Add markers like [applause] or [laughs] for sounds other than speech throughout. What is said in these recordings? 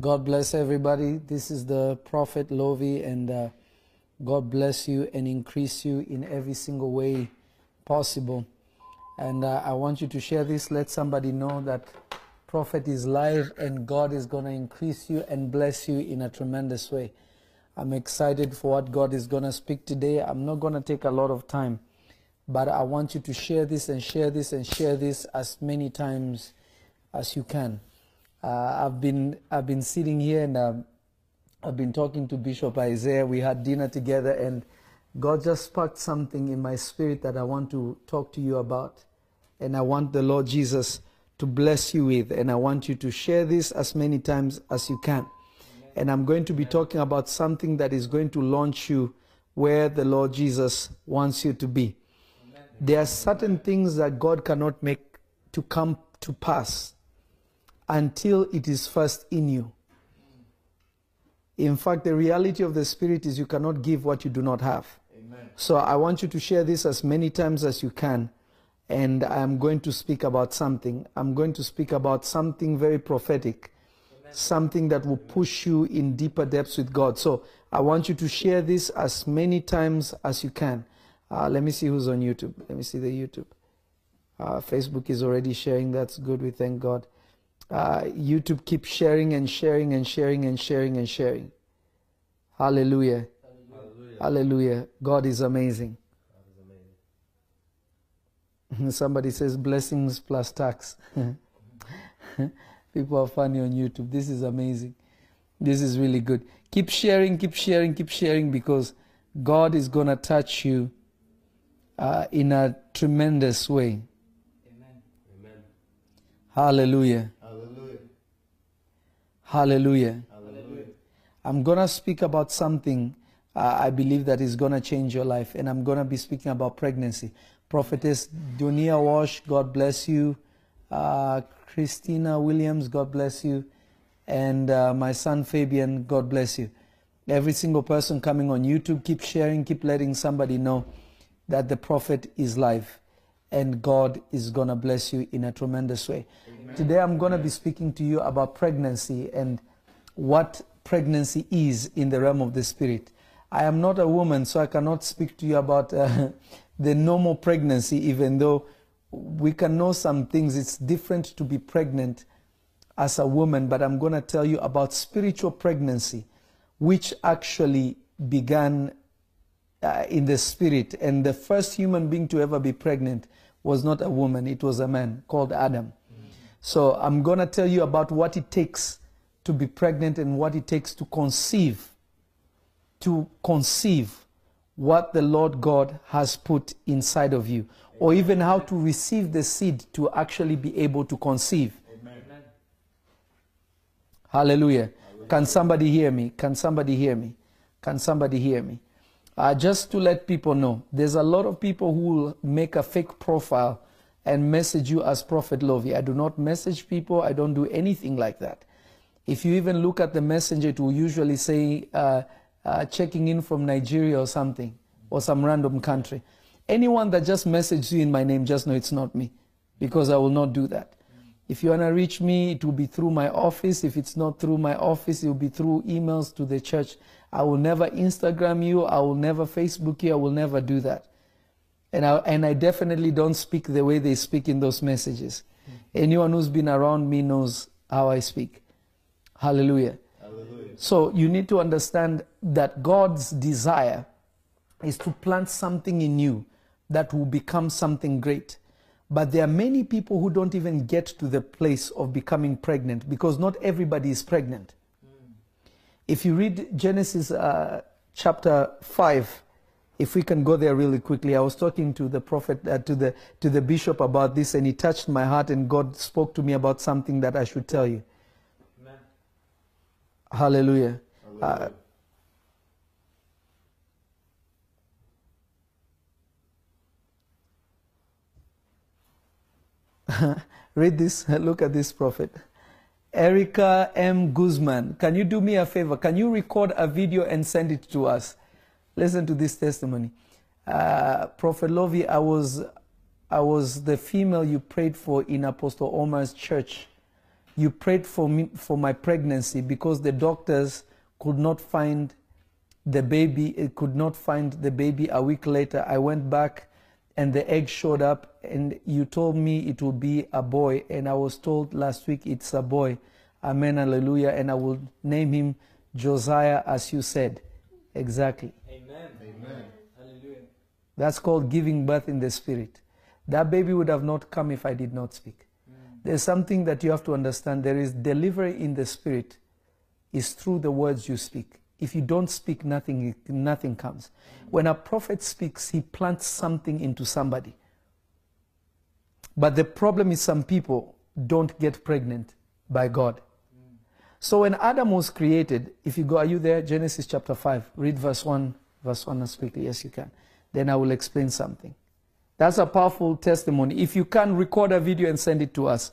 God bless everybody. This is the Prophet Lovy, and uh, God bless you and increase you in every single way possible. And uh, I want you to share this. Let somebody know that Prophet is live, and God is going to increase you and bless you in a tremendous way. I'm excited for what God is going to speak today. I'm not going to take a lot of time, but I want you to share this and share this and share this as many times as you can. Uh, I've been I've been sitting here and um, I've been talking to Bishop Isaiah. We had dinner together, and God just sparked something in my spirit that I want to talk to you about, and I want the Lord Jesus to bless you with, and I want you to share this as many times as you can. And I'm going to be talking about something that is going to launch you where the Lord Jesus wants you to be. There are certain things that God cannot make to come to pass until it is first in you. In fact, the reality of the Spirit is you cannot give what you do not have. Amen. So I want you to share this as many times as you can. And I'm going to speak about something. I'm going to speak about something very prophetic, something that will push you in deeper depths with God. So I want you to share this as many times as you can. Uh, let me see who's on YouTube. Let me see the YouTube. Uh, Facebook is already sharing. That's good. We thank God. Uh, YouTube keep sharing and sharing and sharing and sharing and sharing. Hallelujah. Hallelujah. Hallelujah. God is amazing. God is amazing. Somebody says blessings plus tax. [laughs] People are funny on YouTube. This is amazing. This is really good. Keep sharing, keep sharing, keep sharing because God is going to touch you uh, in a tremendous way. Amen. Hallelujah. Hallelujah. Hallelujah. Hallelujah. I'm going to speak about something uh, I believe that is going to change your life, and I'm going to be speaking about pregnancy. Prophetess Dunia Wash, God bless you. Uh, Christina Williams, God bless you. And uh, my son Fabian, God bless you. Every single person coming on YouTube, keep sharing, keep letting somebody know that the prophet is live and God is going to bless you in a tremendous way. Today I'm going to be speaking to you about pregnancy and what pregnancy is in the realm of the spirit. I am not a woman, so I cannot speak to you about uh, [laughs] the normal pregnancy, even though we can know some things. It's different to be pregnant as a woman, but I'm going to tell you about spiritual pregnancy, which actually began uh, in the spirit. And the first human being to ever be pregnant was not a woman, it was a man called Adam. So I'm going to tell you about what it takes to be pregnant and what it takes to conceive, to conceive what the Lord God has put inside of you, or even how to receive the seed to actually be able to conceive. Amen. Hallelujah. Can somebody hear me? Can somebody hear me? Can somebody hear me? Uh, just to let people know, there's a lot of people who will make a fake profile and message you as Prophet Lovy. I do not message people, I don't do anything like that. If you even look at the messenger, it will usually say uh, uh, checking in from Nigeria or something, or some random country. Anyone that just messages you in my name, just know it's not me, because I will not do that. If you want to reach me, it will be through my office. If it's not through my office, it will be through emails to the church. I will never Instagram you. I will never Facebook you. I will never do that. And I, and I definitely don't speak the way they speak in those messages. Hmm. Anyone who's been around me knows how I speak. Hallelujah. Hallelujah. So you need to understand that God's desire is to plant something in you that will become something great. But there are many people who don't even get to the place of becoming pregnant because not everybody is pregnant. If you read Genesis uh, chapter 5, if we can go there really quickly, I was talking to the prophet, uh, to, the, to the bishop about this, and he touched my heart, and God spoke to me about something that I should tell you. Amen. Hallelujah. Uh, [laughs] Read this. [laughs] Look at this prophet. Erica M. Guzman, can you do me a favor? Can you record a video and send it to us? Listen to this testimony. Uh, prophet Lovy, I was, I was the female you prayed for in Apostle Omar's church You prayed for me for my pregnancy because the doctors could not find the baby. It could not find the baby. A week later, I went back, and the egg showed up. And you told me it would be a boy, and I was told last week it's a boy. Amen, hallelujah. And I will name him Josiah, as you said. Exactly. Amen. Amen. Hallelujah. That's called giving birth in the spirit. That baby would have not come if I did not speak. Mm. There's something that you have to understand. There is delivery in the spirit is through the words you speak. If you don't speak, nothing, nothing comes. When a prophet speaks, he plants something into somebody. But the problem is some people don't get pregnant by God. So when Adam was created, if you go, are you there? Genesis chapter 5. Read verse 1, verse 1 as quickly as you can. Then I will explain something. That's a powerful testimony. If you can record a video and send it to us,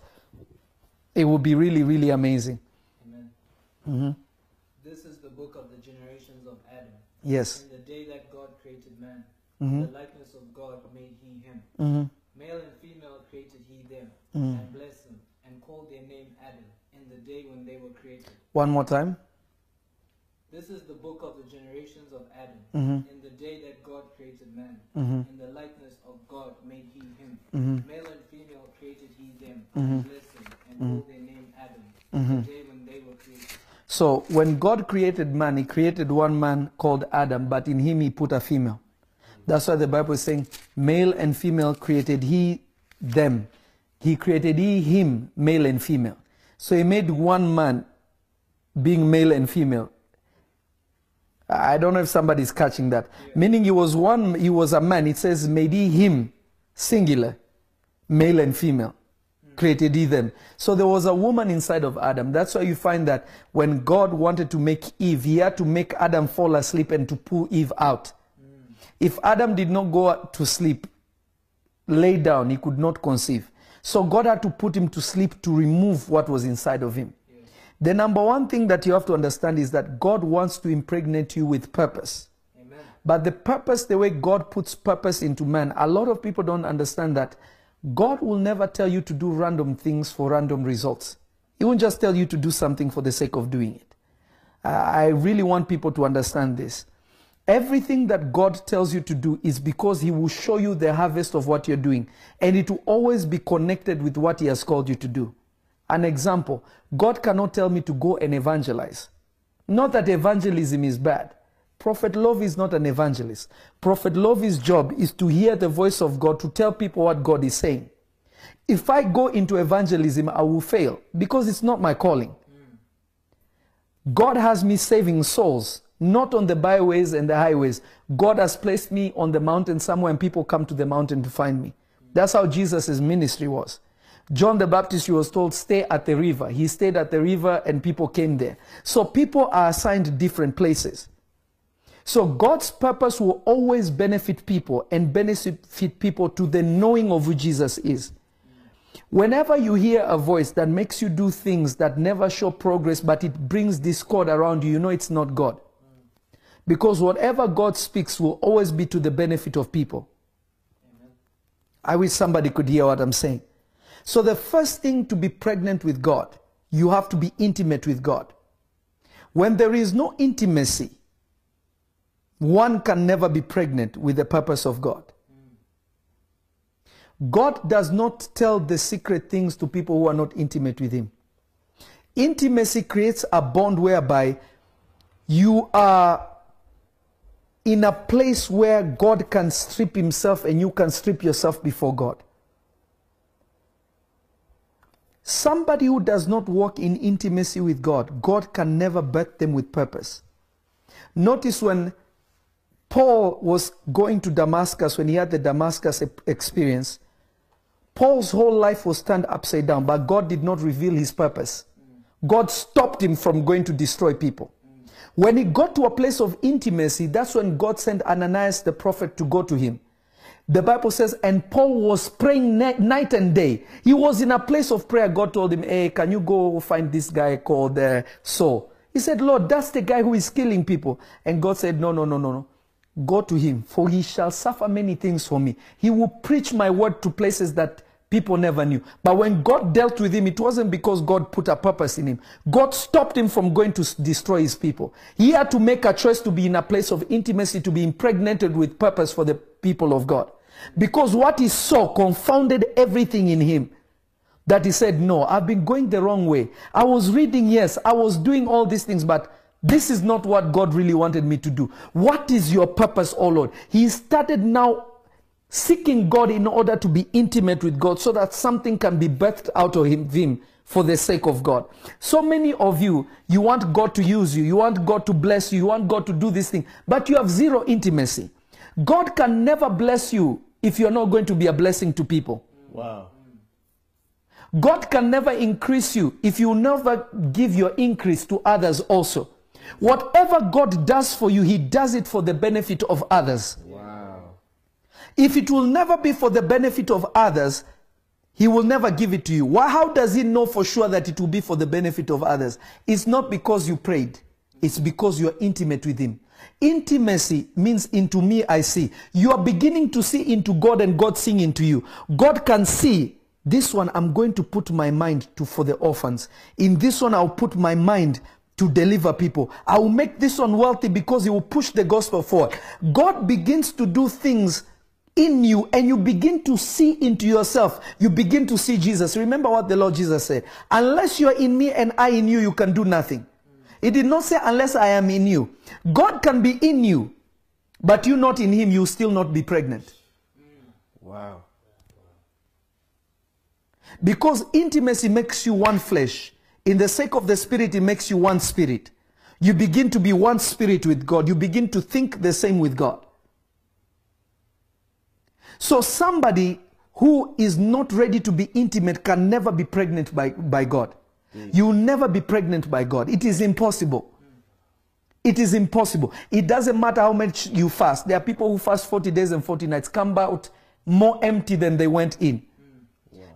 it will be really, really amazing. Amen. Mm-hmm. hmm This is the book of the generations of Adam. Yes. In the day that God created man, Mhm. the likeness of God made he him. hmm Male and female created he them, Mm. and blessed them, and called their name Adam, in the day when they were created. One more time. This is the book of the generations of Adam. Mhm. In the day that God created man, Mhm. in the likeness of God made he him. Mhm. Male and female created he them, and blessed them, and called their name Adam, in the day when they were created. So when God created man, he created one man called Adam, but in him he put a female. That's why the Bible is saying, male and female created he them. He created he him, male and female. So he made one man being male and female. I don't know if somebody's catching that. Meaning he was one, he was a man. It says made he him, singular, male and female. Created he them. So there was a woman inside of Adam. That's why you find that when God wanted to make Eve, he had to make Adam fall asleep and to pull Eve out. If Adam did not go to sleep, lay down, he could not conceive. So God had to put him to sleep to remove what was inside of him. The number one thing that you have to understand is that God wants to impregnate you with purpose. Amen. But the purpose, the way God puts purpose into man, a lot of people don't understand that God will never tell you to do random things for random results. He won't just tell you to do something for the sake of doing it. I really want people to understand this. Everything that God tells you to do is because He will show you the harvest of what you're doing, and it will always be connected with what He has called you to do. An example God cannot tell me to go and evangelize. Not that evangelism is bad. Prophet Love is not an evangelist. Prophet Love's job is to hear the voice of God, to tell people what God is saying. If I go into evangelism, I will fail because it's not my calling. God has me saving souls, not on the byways and the highways. God has placed me on the mountain somewhere and people come to the mountain to find me. That's how Jesus' ministry was. John the Baptist, he was told, stay at the river. He stayed at the river and people came there. So people are assigned different places. So God's purpose will always benefit people and benefit people to the knowing of who Jesus is. Whenever you hear a voice that makes you do things that never show progress, but it brings discord around you, you know it's not God. Because whatever God speaks will always be to the benefit of people. I wish somebody could hear what I'm saying. So, the first thing to be pregnant with God, you have to be intimate with God. When there is no intimacy, one can never be pregnant with the purpose of God. God does not tell the secret things to people who are not intimate with Him. Intimacy creates a bond whereby you are in a place where God can strip Himself and you can strip yourself before God. Somebody who does not walk in intimacy with God, God can never birth them with purpose. Notice when Paul was going to Damascus, when he had the Damascus experience, Paul's whole life was turned upside down, but God did not reveal his purpose. God stopped him from going to destroy people. When he got to a place of intimacy, that's when God sent Ananias the prophet to go to him. The Bible says, and Paul was praying night and day. He was in a place of prayer. God told him, Hey, can you go find this guy called uh, Saul? He said, Lord, that's the guy who is killing people. And God said, No, no, no, no, no. Go to him, for he shall suffer many things for me. He will preach my word to places that people never knew. But when God dealt with him, it wasn't because God put a purpose in him. God stopped him from going to destroy his people. He had to make a choice to be in a place of intimacy, to be impregnated with purpose for the people of God. Because what he saw confounded everything in him. That he said, No, I've been going the wrong way. I was reading, yes, I was doing all these things, but this is not what God really wanted me to do. What is your purpose, oh Lord? He started now seeking God in order to be intimate with God so that something can be birthed out of him, him for the sake of God. So many of you, you want God to use you, you want God to bless you, you want God to do this thing, but you have zero intimacy. God can never bless you if you're not going to be a blessing to people. Wow. God can never increase you if you never give your increase to others also. Whatever God does for you, He does it for the benefit of others. Wow. If it will never be for the benefit of others, He will never give it to you. Why, how does He know for sure that it will be for the benefit of others? It's not because you prayed, it's because you're intimate with Him. Intimacy means into me I see. You are beginning to see into God and God seeing into you. God can see this one I'm going to put my mind to for the orphans. In this one I'll put my mind to deliver people. I will make this one wealthy because he will push the gospel forward. God begins to do things in you and you begin to see into yourself. You begin to see Jesus. Remember what the Lord Jesus said. Unless you are in me and I in you, you can do nothing. He did not say unless I am in you. God can be in you, but you not in him, you still not be pregnant. Wow. Because intimacy makes you one flesh. In the sake of the spirit, it makes you one spirit. You begin to be one spirit with God. You begin to think the same with God. So somebody who is not ready to be intimate can never be pregnant by, by God. Mm. You will never be pregnant by God. It is impossible. It is impossible. It doesn't matter how much you fast. There are people who fast 40 days and 40 nights, come out more empty than they went in.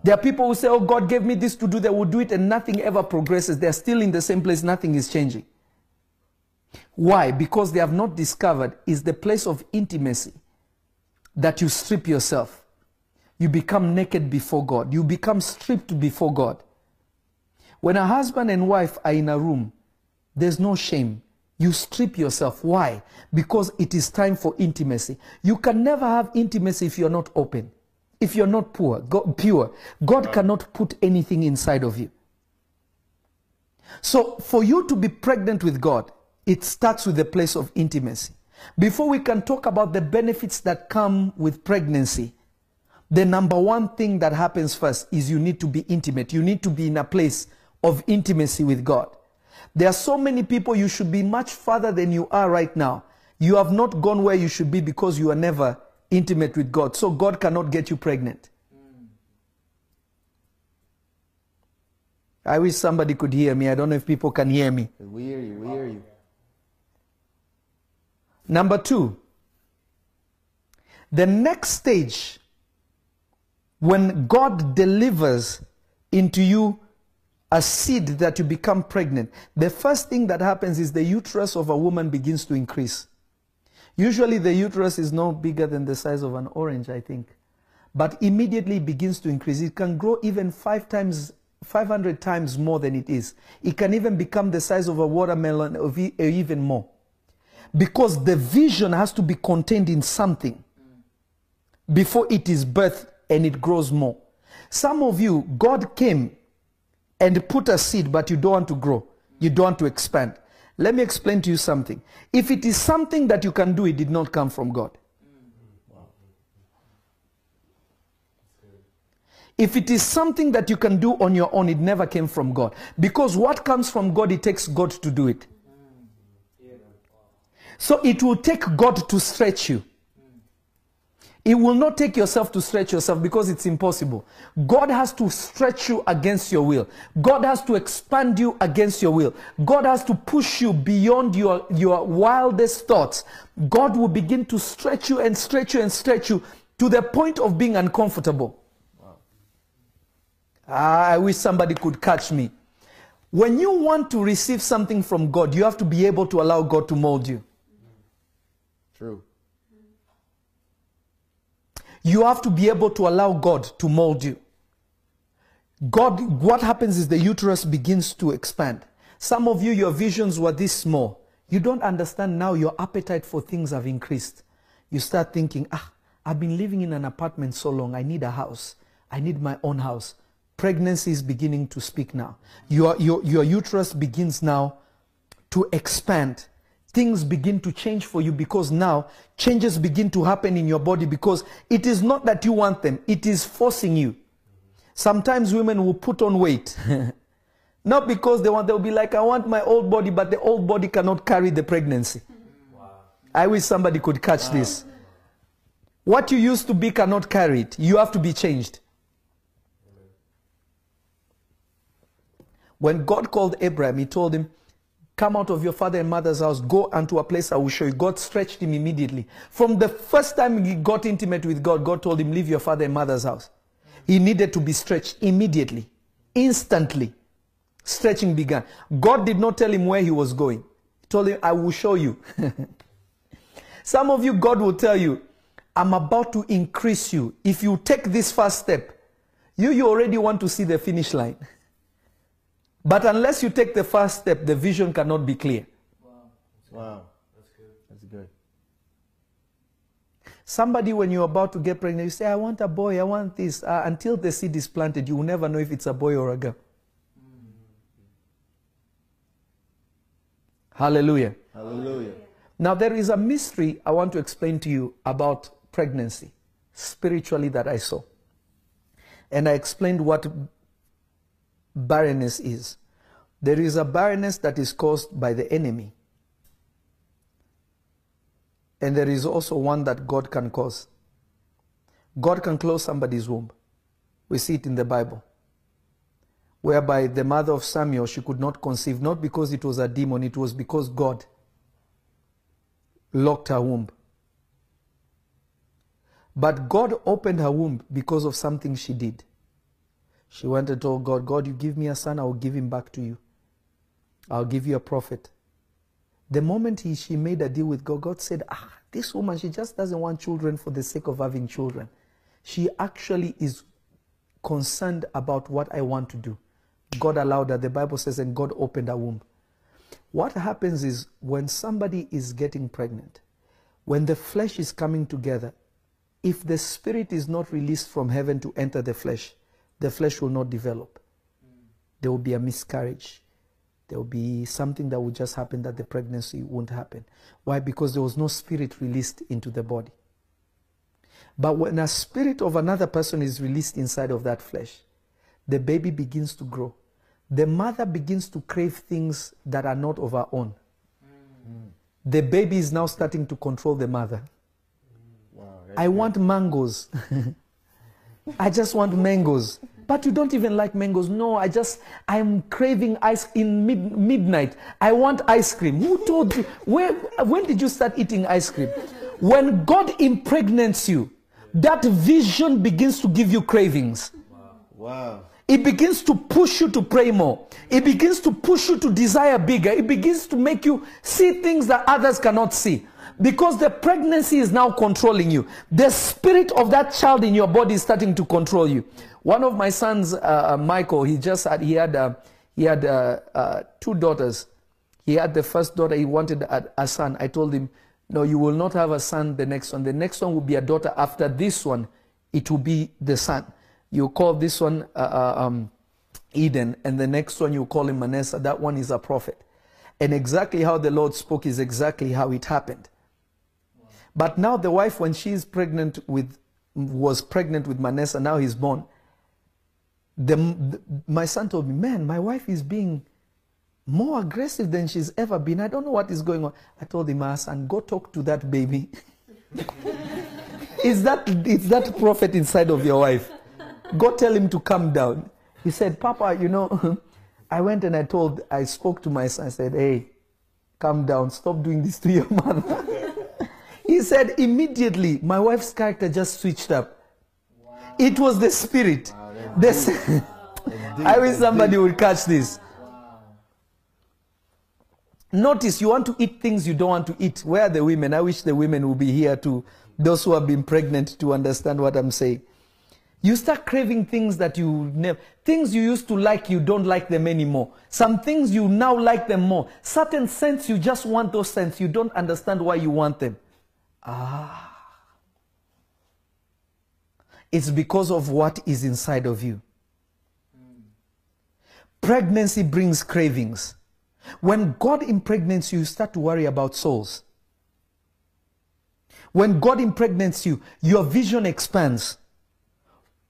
There are people who say, Oh, God gave me this to do, they will do it, and nothing ever progresses. They're still in the same place, nothing is changing. Why? Because they have not discovered is the place of intimacy that you strip yourself. You become naked before God. You become stripped before God. When a husband and wife are in a room, there's no shame. You strip yourself. Why? Because it is time for intimacy. You can never have intimacy if you're not open. If you're not poor, God, pure. God cannot put anything inside of you. So for you to be pregnant with God, it starts with the place of intimacy. Before we can talk about the benefits that come with pregnancy, the number one thing that happens first is you need to be intimate. You need to be in a place of intimacy with God. There are so many people you should be much further than you are right now. You have not gone where you should be because you are never intimate with God. So God cannot get you pregnant. I wish somebody could hear me. I don't know if people can hear me. We hear you. We hear you. Number two, the next stage when God delivers into you a seed that you become pregnant, the first thing that happens is the uterus of a woman begins to increase. Usually the uterus is no bigger than the size of an orange, I think. But immediately it begins to increase. It can grow even five times, 500 times more than it is. It can even become the size of a watermelon or even more. Because the vision has to be contained in something before it is birthed and it grows more. Some of you, God came and put a seed, but you don't want to grow. You don't want to expand. Let me explain to you something. If it is something that you can do, it did not come from God. If it is something that you can do on your own, it never came from God. Because what comes from God, it takes God to do it. So it will take God to stretch you. It will not take yourself to stretch yourself because it's impossible. God has to stretch you against your will. God has to expand you against your will. God has to push you beyond your, your wildest thoughts. God will begin to stretch you and stretch you and stretch you to the point of being uncomfortable. Ah, I wish somebody could catch me. When you want to receive something from God, you have to be able to allow God to mold you. True. You have to be able to allow God to mold you. God, what happens is the uterus begins to expand. Some of you, your visions were this small. You don't understand now your appetite for things have increased. You start thinking, ah, I've been living in an apartment so long. I need a house. I need my own house. Pregnancy is beginning to speak now. Your, your, your uterus begins now to expand. Things begin to change for you because now changes begin to happen in your body because it is not that you want them, it is forcing you. Sometimes women will put on weight. [laughs] not because they want, they'll be like, I want my old body, but the old body cannot carry the pregnancy. I wish somebody could catch this. What you used to be cannot carry it. You have to be changed. When God called Abraham, he told him, Come out of your father and mother's house, go unto a place I will show you. God stretched him immediately. From the first time he got intimate with God, God told him, Leave your father and mother's house. He needed to be stretched immediately, instantly. Stretching began. God did not tell him where he was going. He told him, I will show you. [laughs] Some of you, God will tell you, I'm about to increase you. If you take this first step, you, you already want to see the finish line. [laughs] But unless you take the first step, the vision cannot be clear. Wow. That's good. That's good. Somebody, when you're about to get pregnant, you say, I want a boy, I want this. Uh, until the seed is planted, you will never know if it's a boy or a girl. Hallelujah. Hallelujah. Now, there is a mystery I want to explain to you about pregnancy, spiritually, that I saw. And I explained what barrenness is. There is a barrenness that is caused by the enemy. And there is also one that God can cause. God can close somebody's womb. We see it in the Bible. Whereby the mother of Samuel, she could not conceive, not because it was a demon, it was because God locked her womb. But God opened her womb because of something she did. She went and told God, God, you give me a son, I will give him back to you. I'll give you a prophet. The moment he, she made a deal with God, God said, ah, this woman, she just doesn't want children for the sake of having children. She actually is concerned about what I want to do. God allowed her. The Bible says, and God opened her womb. What happens is when somebody is getting pregnant, when the flesh is coming together, if the spirit is not released from heaven to enter the flesh, the flesh will not develop. There will be a miscarriage. There will be something that will just happen that the pregnancy won't happen. Why? Because there was no spirit released into the body. But when a spirit of another person is released inside of that flesh, the baby begins to grow. The mother begins to crave things that are not of her own. Mm. The baby is now starting to control the mother. Wow. I want mangoes. [laughs] I just want mangoes. But you don't even like mangoes. No, I just, I'm craving ice in mid, midnight. I want ice cream. Who told you? Where, when did you start eating ice cream? When God impregnates you, that vision begins to give you cravings. Wow. It begins to push you to pray more. It begins to push you to desire bigger. It begins to make you see things that others cannot see. Because the pregnancy is now controlling you. The spirit of that child in your body is starting to control you. One of my sons, uh, uh, Michael, he just had, he had, uh, he had uh, uh, two daughters. He had the first daughter, he wanted a, a son. I told him, no, you will not have a son the next one. The next one will be a daughter. After this one, it will be the son. You call this one uh, uh, um, Eden, and the next one you call him Manasseh. That one is a prophet. And exactly how the Lord spoke is exactly how it happened. But now the wife, when she is pregnant with, was pregnant with Manasseh, now he's born. The, the, my son told me, man, my wife is being more aggressive than she's ever been. I don't know what is going on. I told him, my son, go talk to that baby. [laughs] is that is that prophet inside of your wife? Go tell him to calm down. He said, Papa, you know, [laughs] I went and I told, I spoke to my son. I said, hey, calm down. Stop doing this to your [laughs] mother. He said, immediately, my wife's character just switched up. It was the spirit. This, [laughs] I wish somebody would catch this. Notice you want to eat things you don't want to eat. Where are the women? I wish the women would be here too. those who have been pregnant to understand what I'm saying. You start craving things that you never, things you used to like, you don't like them anymore. Some things you now like them more. Certain scents, you just want those scents. You don't understand why you want them. Ah. It's because of what is inside of you. Pregnancy brings cravings. When God impregnates you, you start to worry about souls. When God impregnates you, your vision expands.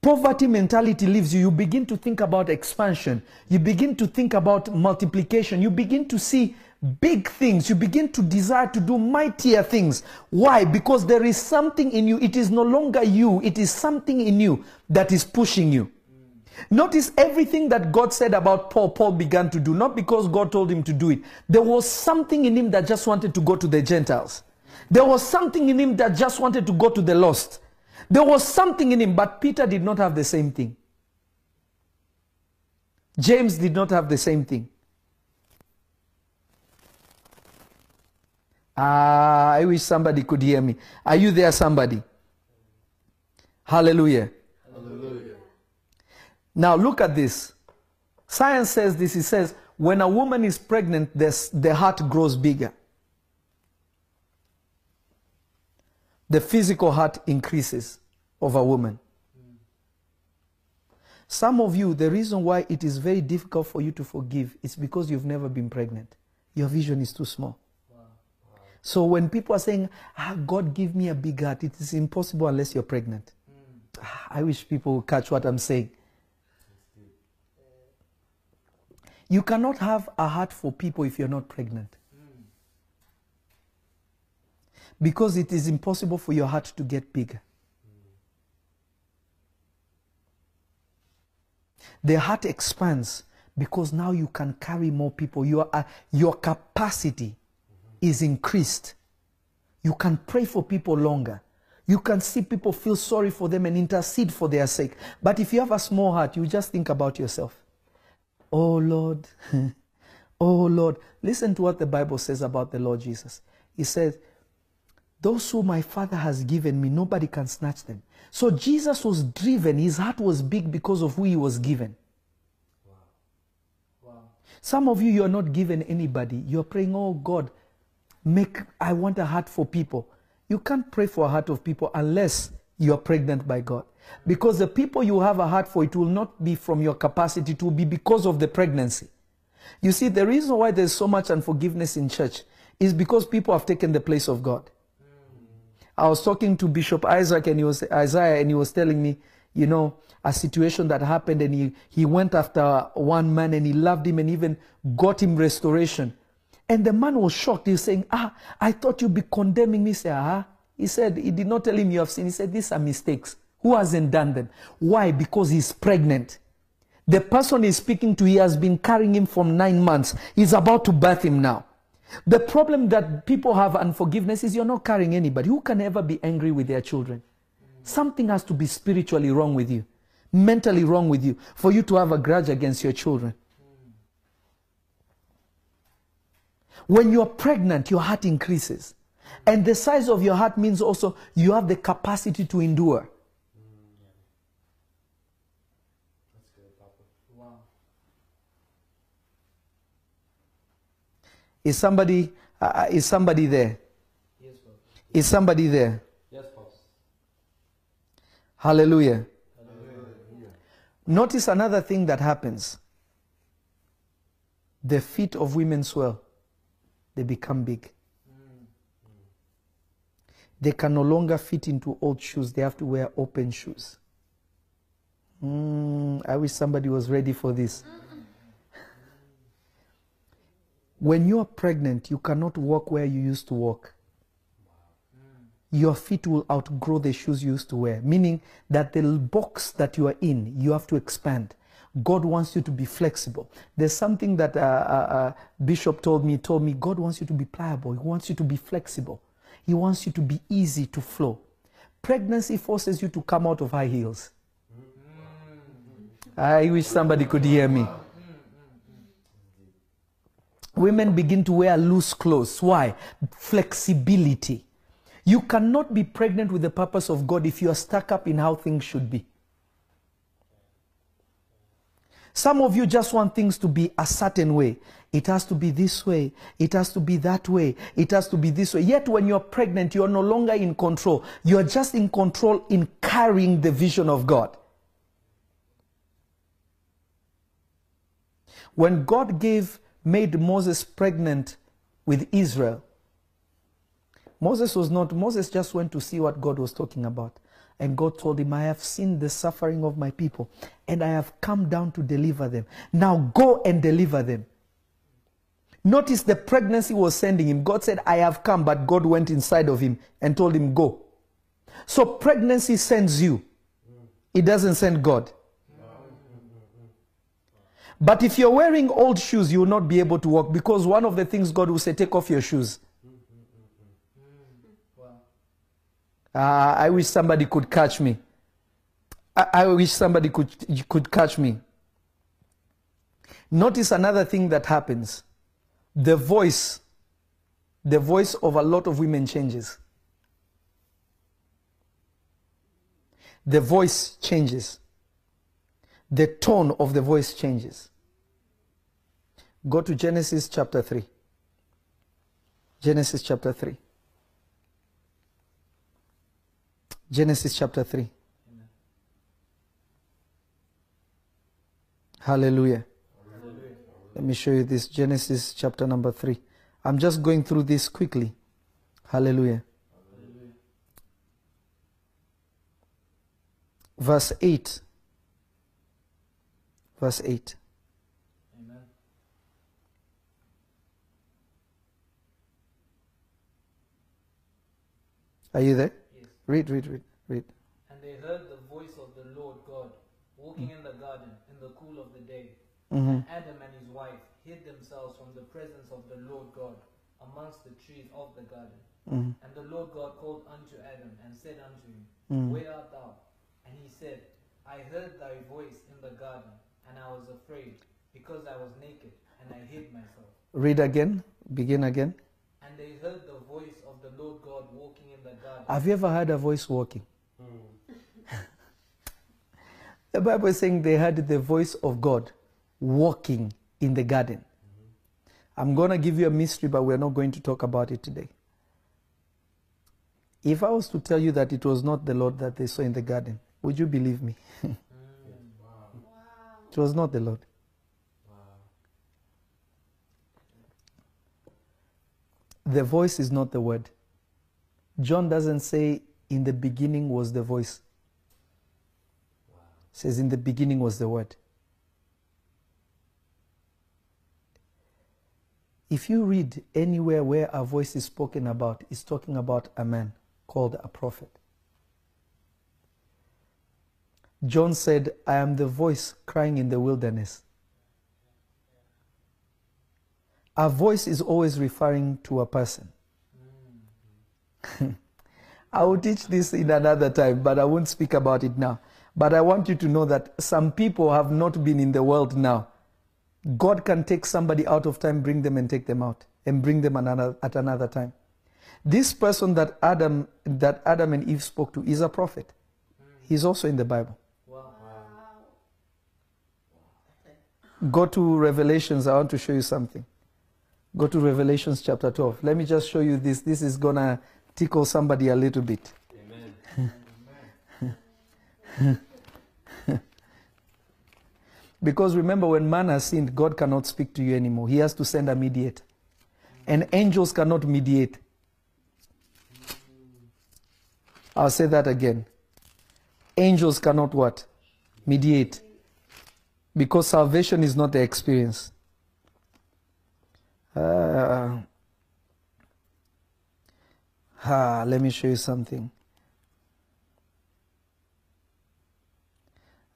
Poverty mentality leaves you. You begin to think about expansion. You begin to think about multiplication. You begin to see big things. You begin to desire to do mightier things. Why? Because there is something in you. It is no longer you, it is something in you that is pushing you. Notice everything that God said about Paul, Paul began to do, not because God told him to do it. There was something in him that just wanted to go to the Gentiles. There was something in him that just wanted to go to the lost. There was something in him, but Peter did not have the same thing. James did not have the same thing. Ah, I wish somebody could hear me. Are you there, somebody? Hallelujah. Hallelujah. Now look at this. Science says this. It says when a woman is pregnant, this, the heart grows bigger. The physical heart increases of a woman. Some of you, the reason why it is very difficult for you to forgive is because you've never been pregnant. Your vision is too small. So when people are saying, ah, God give me a big heart, it is impossible unless you're pregnant. Ah, I wish people would catch what I'm saying. You cannot have a heart for people if you're not pregnant. Because it is impossible for your heart to get bigger. The heart expands because now you can carry more people. Your, uh, your capacity is increased. You can pray for people longer. You can see people feel sorry for them and intercede for their sake. But if you have a small heart, you just think about yourself. Oh Lord, [laughs] oh Lord. Listen to what the Bible says about the Lord Jesus. He says, Those who my Father has given me, nobody can snatch them. So Jesus was driven, his heart was big because of who he was given. Wow. Wow. Some of you, you're not given anybody. You're praying, oh God, make, I want a heart for people. You can't pray for a heart of people unless you're pregnant by God. Because the people you have a heart for, it will not be from your capacity, it will be because of the pregnancy. You see, the reason why there's so much unforgiveness in church is because people have taken the place of God. I was talking to Bishop Isaac and he was Isaiah and he was telling me, you know, a situation that happened and he, he went after one man and he loved him and even got him restoration. And the man was shocked. He's saying, Ah, I thought you'd be condemning me. He said, Ah. He said, He did not tell him you have sinned. He said, These are mistakes. Who hasn't done them? Why? Because he's pregnant. The person he's speaking to, he has been carrying him for nine months. He's about to birth him now. The problem that people have unforgiveness is you're not carrying anybody. Who can ever be angry with their children? Something has to be spiritually wrong with you, mentally wrong with you, for you to have a grudge against your children. When you're pregnant, your heart increases. And the size of your heart means also you have the capacity to endure. Is somebody uh, is somebody there? Yes. Is somebody there? Yes, boss. Hallelujah. Notice another thing that happens. The feet of women swell. They become big. Mm. They can no longer fit into old shoes. They have to wear open shoes. Mm, I wish somebody was ready for this. Mm. When you are pregnant, you cannot walk where you used to walk. Mm. Your feet will outgrow the shoes you used to wear, meaning that the box that you are in, you have to expand. God wants you to be flexible. There's something that uh, uh, uh, Bishop told me. Told me God wants you to be pliable. He wants you to be flexible. He wants you to be easy to flow. Pregnancy forces you to come out of high heels. I wish somebody could hear me. Women begin to wear loose clothes. Why? Flexibility. You cannot be pregnant with the purpose of God if you are stuck up in how things should be. Some of you just want things to be a certain way. It has to be this way. It has to be that way. It has to be this way. Yet when you're pregnant, you're no longer in control. You're just in control in carrying the vision of God. When God gave, made Moses pregnant with Israel, Moses was not, Moses just went to see what God was talking about. And God told him, I have seen the suffering of my people, and I have come down to deliver them. Now go and deliver them. Notice the pregnancy was sending him. God said, I have come, but God went inside of him and told him, Go. So pregnancy sends you, it doesn't send God. But if you're wearing old shoes, you will not be able to walk because one of the things God will say, Take off your shoes. Uh, I wish somebody could catch me. I, I wish somebody could, could catch me. Notice another thing that happens. The voice, the voice of a lot of women changes. The voice changes. The tone of the voice changes. Go to Genesis chapter 3. Genesis chapter 3. Genesis chapter 3. Hallelujah. Let me show you this Genesis chapter number 3. I'm just going through this quickly. Hallelujah. Verse 8. Verse 8. Amen. Are you there? Read, read, read, read. And they heard the voice of the Lord God walking in the garden in the cool of the day. Mhm. And Adam and his wife hid themselves from the presence of the Lord God amongst the trees of the garden. Mhm. And the Lord God called unto Adam and said unto him, Mm. Where art thou? And he said, I heard thy voice in the garden, and I was afraid, because I was naked, and I hid myself. Read again. Begin again. And they heard the voice of the Lord God walking in the garden. Have you ever heard a voice walking? [laughs] the Bible is saying they heard the voice of God walking in the garden. I'm going to give you a mystery, but we're not going to talk about it today. If I was to tell you that it was not the Lord that they saw in the garden, would you believe me? [laughs] It was not the Lord. The voice is not the word. John doesn't say, in the beginning was the voice. Says, in the beginning was the word. If you read anywhere where a voice is spoken about, it's talking about a man called a prophet. John said, I am the voice crying in the wilderness. A voice is always referring to a person. [laughs] I will teach this in another time, but I won't speak about it now. But I want you to know that some people have not been in the world now. God can take somebody out of time, bring them and take them out, and bring them at another time. This person that Adam, that Adam and Eve spoke to is a prophet. He's also in the Bible. Go to Revelations. I want to show you something. Go to Revelations chapter 12. Let me just show you this. This is going to tickle somebody a little bit. Because remember, when man has sinned, God cannot speak to you anymore. He has to send a mediator. And angels cannot mediate. I'll say that again. Angels cannot what? Mediate. Because salvation is not the experience. Uh, let me show you something.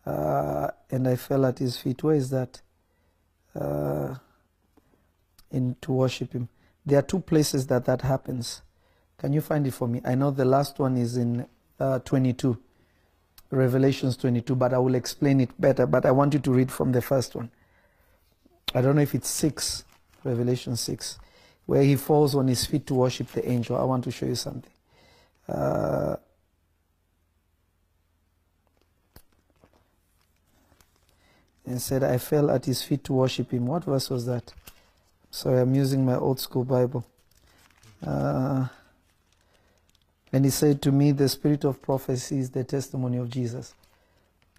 Uh, and I fell at his feet. Where is that? Uh, in to worship him. There are two places that that happens. Can you find it for me? I know the last one is in uh, 22, Revelations 22, but I will explain it better. But I want you to read from the first one. I don't know if it's 6, Revelation 6, where he falls on his feet to worship the angel. I want to show you something. Uh, and said, I fell at his feet to worship him. What verse was that? Sorry, I'm using my old school Bible. Uh, and he said to me, The spirit of prophecy is the testimony of Jesus.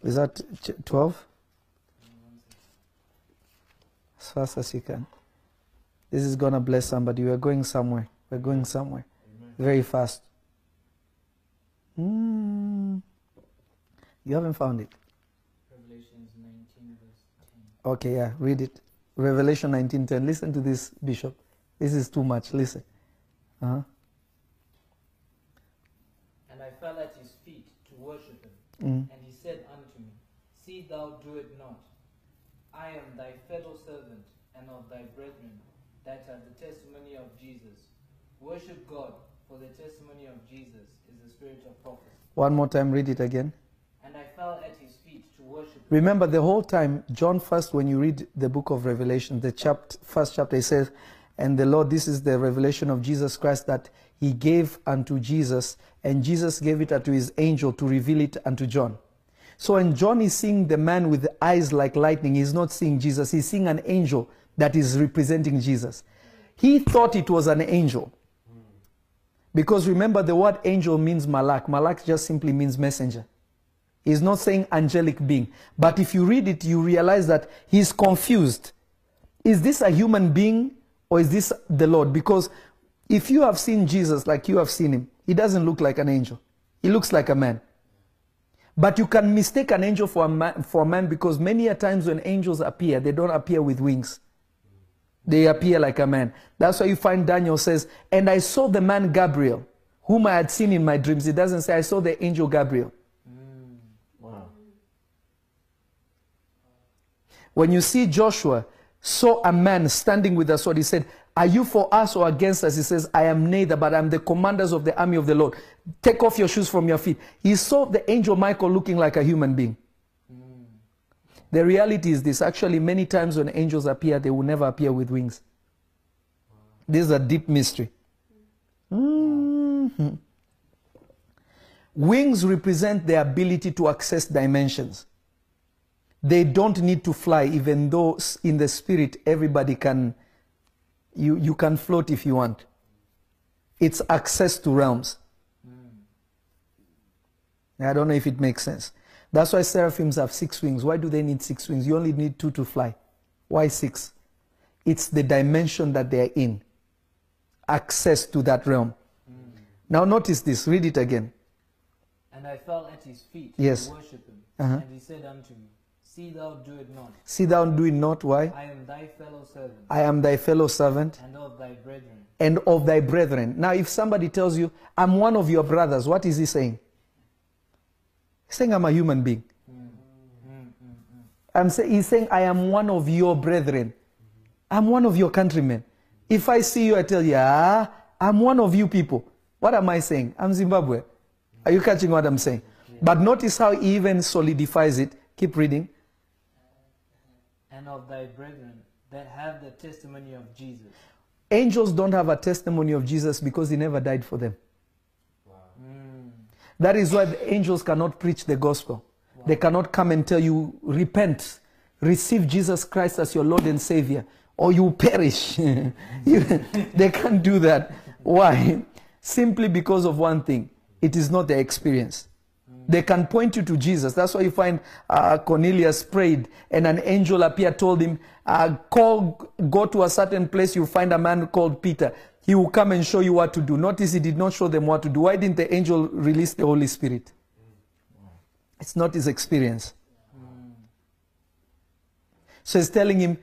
Is that 12? As fast as you can. This is going to bless somebody. We're going somewhere. We're going somewhere. Very fast. Mm. You haven't found it. Revelations 19, verse 10. Okay, yeah, read it. Revelation 19:10. Listen to this, Bishop. This is too much. Listen. Uh-huh. And I fell at his feet to worship him. Mm. And he said unto me, See thou do it not. I am thy fellow servant and of thy brethren that have the testimony of Jesus. Worship God, for the testimony of Jesus is the spirit of prophecy. One more time, read it again. And I fell at his feet to worship. Remember the whole time, John first, when you read the book of Revelation, the chapter, first chapter, he says, And the Lord, this is the revelation of Jesus Christ that he gave unto Jesus, and Jesus gave it unto his angel to reveal it unto John. So when John is seeing the man with the eyes like lightning, he's not seeing Jesus, he's seeing an angel that is representing Jesus. He thought it was an angel. Because remember, the word angel means malak. Malak just simply means messenger. He's not saying angelic being. But if you read it, you realize that he's confused. Is this a human being or is this the Lord? Because if you have seen Jesus like you have seen him, he doesn't look like an angel. He looks like a man. But you can mistake an angel for a man, for a man because many a times when angels appear, they don't appear with wings. They appear like a man. That's why you find Daniel says, And I saw the man Gabriel, whom I had seen in my dreams. It doesn't say, I saw the angel Gabriel. Mm, Wow. When you see Joshua saw a man standing with a sword, he said, Are you for us or against us? He says, I am neither, but I'm the commanders of the army of the Lord. Take off your shoes from your feet. He saw the angel Michael looking like a human being. The reality is this actually, many times when angels appear, they will never appear with wings. This is a deep mystery. Mhm. Wings represent the ability to access dimensions. They don't need to fly, even though in the spirit everybody can, you, you can float if you want. It's access to realms. I don't know if it makes sense. That's why seraphims have six wings. Why do they need six wings? You only need two to fly. Why six? It's the dimension that they're in, access to that realm. Now, notice this. Read it again. And I fell at his feet Yes. to worship him. Uh-huh. And he said unto me, See thou do it not. See thou do it not. Why? I am thy fellow servant I am thy fellow servant and of thy brethren. and of thy brethren. Now, if somebody tells you, I'm one of your brothers, what is he saying? He's saying, I'm a human being. I'm say, he's saying, I am one of your brethren. I'm one of your countrymen. If I see you, I tell you, ah, I'm one of you people. What am I saying? I'm Zimbabwe. Are you catching what I'm saying? But notice how he even solidifies it. Keep reading. and of thy brethren that have the testimony of Jesus. Angels don't have a testimony of Jesus because he never died for them. That is why the angels cannot preach the gospel. They cannot come and tell you, repent, receive Jesus Christ as your Lord and Savior, or you perish. [laughs] You- they can't do that. Why? Simply because of one thing it is not their experience. They can point you to Jesus. That's why you find uh, Cornelius prayed, and an angel appeared, told him, uh, "Call, go to a certain place. You'll find a man called Peter. He will come and show you what to do." Notice he did not show them what to do. Why didn't the angel release the Holy Spirit? It's not his experience. So he's telling him,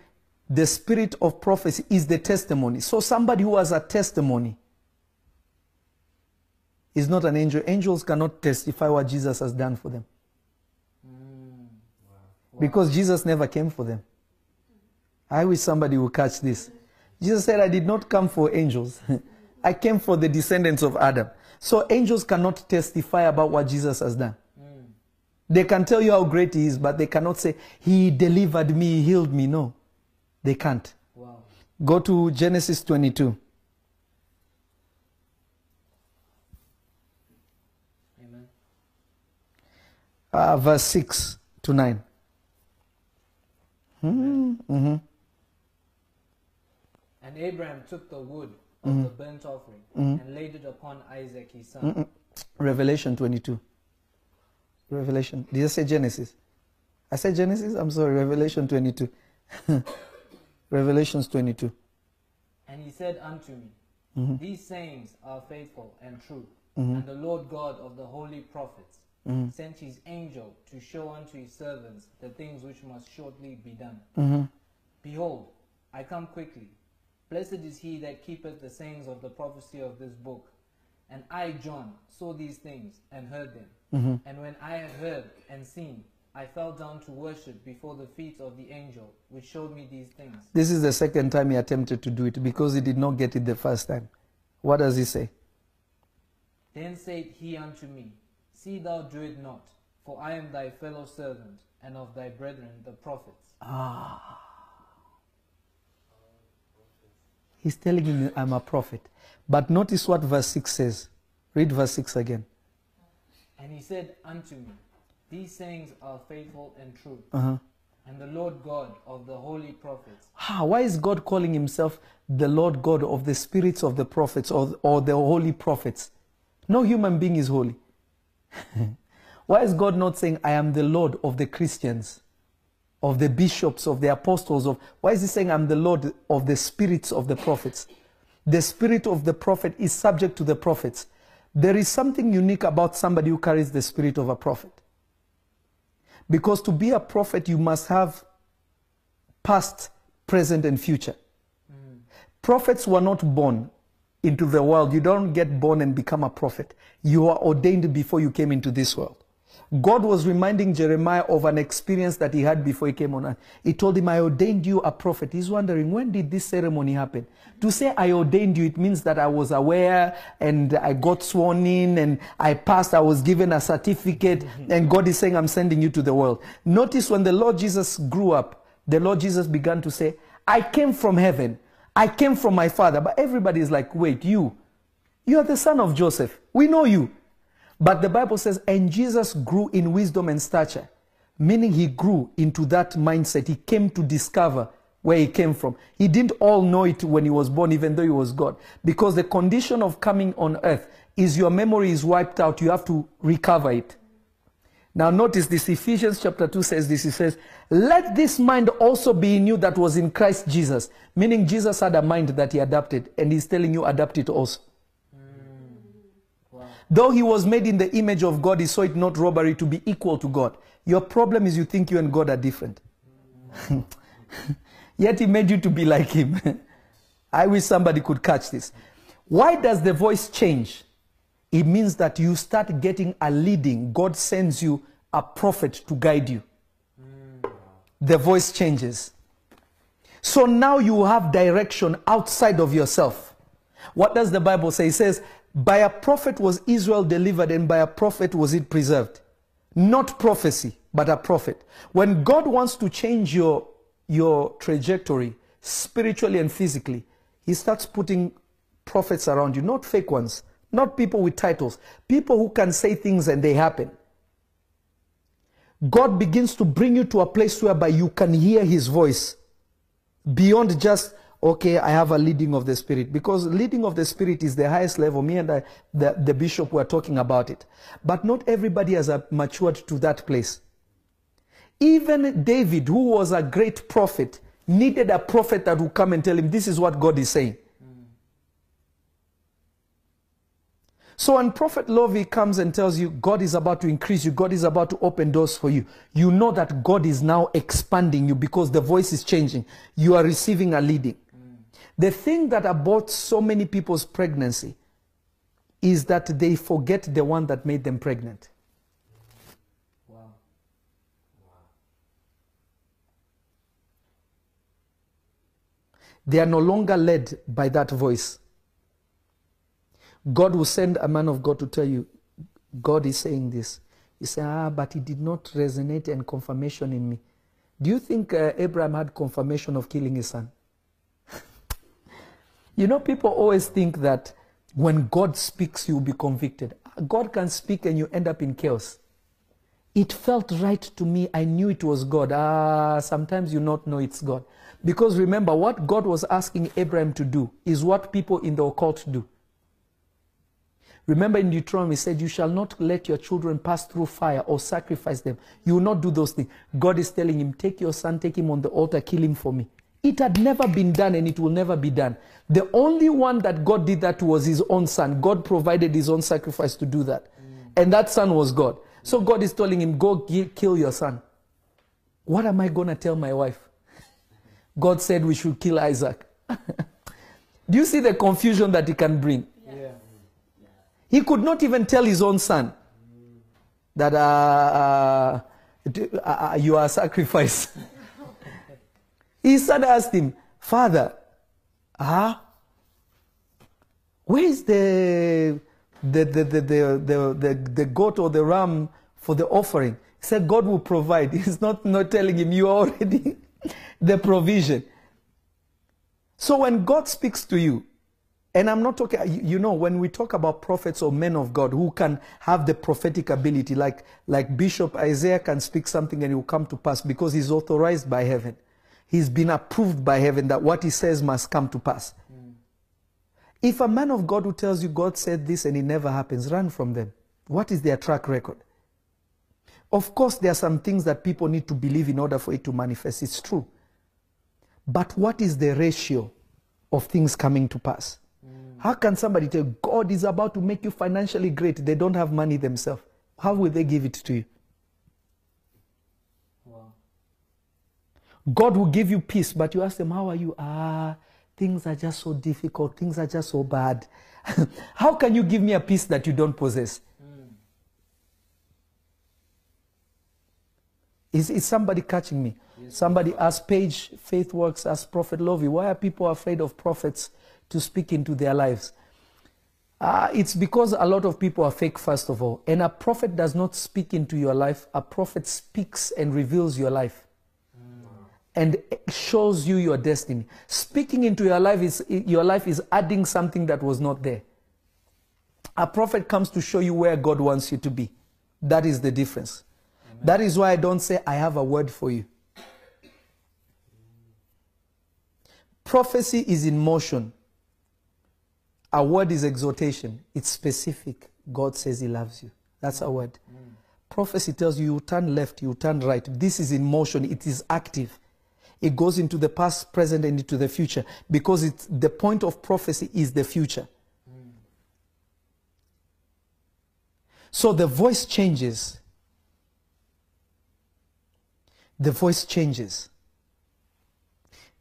the spirit of prophecy is the testimony. So somebody who has a testimony is not an angel. Angels cannot testify what Jesus has done for them. Mm. Because Jesus never came for them. I wish somebody would catch this. Jesus said, I did not come for angels. [laughs] I came for the descendants of Adam. So angels cannot testify about what Jesus has done. They can tell you how great he is, but they cannot say, He delivered me, He healed me. No, they can't. Wow. Go to Genesis 22. Amen. uh, verse 6 to 9. Mm-hmm. And Abraham took the wood of mm-hmm. the burnt offering mm-hmm. and laid it upon Isaac his son. Revelation 22. Revelation. Did I say Genesis? I said Genesis? I'm sorry, Revelation 22. [laughs] Revelations 22. And he said unto me, mm-hmm. These sayings are faithful and true. And the Lord God of the holy prophets sent his angel to show unto his servants the things which must shortly be done. Behold, I come quickly. Blessed is he that keepeth the sayings of the prophecy of this book. And I, John, saw these things and heard them. Mm-hmm. And when I had heard and seen, I fell down to worship before the feet of the angel which showed me these things. This is the second time he attempted to do it because he did not get it the first time. What does he say? Then said he unto me, See thou do it not, for I am thy fellow servant, and of thy brethren the prophets. Ah. He's telling him, I'm a prophet. But notice what verse 6 says. Read verse 6 again. And he said unto me, These sayings are faithful and true. Uh-huh. And the Lord God of the holy prophets Ah, why is God calling himself the Lord God of the spirits of the prophets or, or the holy prophets? No human being is holy. [laughs] why is God not saying, I am the Lord of the Christians, of the bishops, of the apostles? Of Why is he saying, I'm the Lord of the spirits of the prophets? The spirit of the prophet is subject to the prophets. There is something unique about somebody who carries the spirit of a prophet. Because to be a prophet, you must have past, present, and future. Prophets were not born into the world. You don't get born and become a prophet. You are ordained before you came into this world. God was reminding Jeremiah of an experience that he had before he came on earth. He told him, I ordained you a prophet. He's wondering, when did this ceremony happen? To say I ordained you, it means that I was aware and I got sworn in and I passed, I was given a certificate, mm-hmm. and God is saying, I'm sending you to the world. Notice when the Lord Jesus grew up, the Lord Jesus began to say, I came from heaven. I came from my father. But everybody is like, wait, you, you are the son of Joseph. We know you. But the Bible says, and Jesus grew in wisdom and stature, meaning he grew into that mindset. He came to discover where he came from. He didn't all know it when he was born, even though he was God. Because the condition of coming on earth is your memory is wiped out. You have to recover it. Now notice this, Ephesians chapter 2 says this, He says, let this mind also be in you that was in Christ Jesus. Meaning Jesus had a mind that he adapted, and he's telling you adapt it also. Though he was made in the image of God, he saw it not robbery to be equal to God. Your problem is you think you and God are different. [laughs] Yet he made you to be like him. [laughs] I wish somebody could catch this. Why does the voice change? It means that you start getting a leading. God sends you a prophet to guide you. The voice changes. So now you have direction outside of yourself. What does the Bible say? It says, By a prophet was Israel delivered, and by a prophet was it preserved. Not prophecy, but a prophet. When God wants to change your, your trajectory, spiritually and physically, He starts putting prophets around you, not fake ones, not people with titles, people who can say things and they happen. God begins to bring you to a place whereby you can hear His voice beyond just okay i have a leading of the spirit because leading of the spirit is the highest level me and I, the, the bishop were talking about it but not everybody has matured to that place even david who was a great prophet needed a prophet that would come and tell him this is what god is saying So when Prophet Lovy comes and tells you God is about to increase you, God is about to open doors for you, you know that God is now expanding you because the voice is changing. You are receiving a leading. The thing that aborts so many people's pregnancy is that they forget the one that made them pregnant. Wow. They are no longer led by that voice. God will send a man of God to tell you, God is saying this. You say, ah, but it did not resonate and confirmation in me. Do you think uh, Abraham had confirmation of killing his son? You know, people always think that when God speaks, you'll be convicted. God can speak and you end up in chaos. It felt right to me. I knew it was God. Ah, sometimes you not know it's God. Because remember, what God was asking Abraham to do is what people in the occult do. Remember in Deuteronomy, he said, You shall not let your children pass through fire or sacrifice them. You will not do those things. God is telling him, Take your son, take him on the altar, kill him for me. It had never been done and it will never be done. The only one that God did that was his own son. God provided his own sacrifice to do that. And that son was God. So God is telling him, Go ki- kill your son. What am I going to tell my wife? God said we should kill Isaac. [laughs] Do you see the confusion that he can bring? Yeah. He could not even tell his own son that uh, uh, uh, uh, you are a sacrifice. [laughs] his son asked him, Father, ah, where is the the, the, the, the, the, the, goat or the ram for the offering? He said, God will provide. [laughs] He's not, not telling him, you already [laughs] the provision. So when God speaks to you, and I'm not talking, you know, when we talk about prophets or men of God who can have the prophetic ability, like, like Bishop Isaiah can speak something and it will come to pass because he's authorized by heaven. He's been approved by heaven that what he says must come to pass. If a man of God who tells you God said this and it never happens, run from them. What is their track record? Of course, there are some things that people need to believe in order for it to manifest. It's true. But what is the ratio of things coming to pass? How can somebody tell God is about to make you financially great? They don't have money themselves. How will they give it to you? Wow. God will give you peace, but you ask them, How are you? Ah, things are just so difficult. Things are just so bad. [laughs] How can you give me a peace that you don't possess? Is, is somebody catching me? somebody asked Paige, Faith Works, asked Prophet Lovy, why are people afraid of prophets to speak into their lives? Uh, it's because a lot of people are fake, first of all. And a prophet does not speak into your life, a prophet speaks and reveals your life and shows you your destiny. Speaking into your life is your life is adding something that was not there. A prophet comes to show you where God wants you to be. That is the difference. That is why I don't say I have a word for you. Prophecy is in motion. A word is exhortation. It's specific. God says He loves you. That's a word. Mm. Prophecy tells you you turn left, you turn right. This is in motion. It is active. It goes into the past, present, and into the future because it's, the point of prophecy is the future. So the voice changes. The voice changes.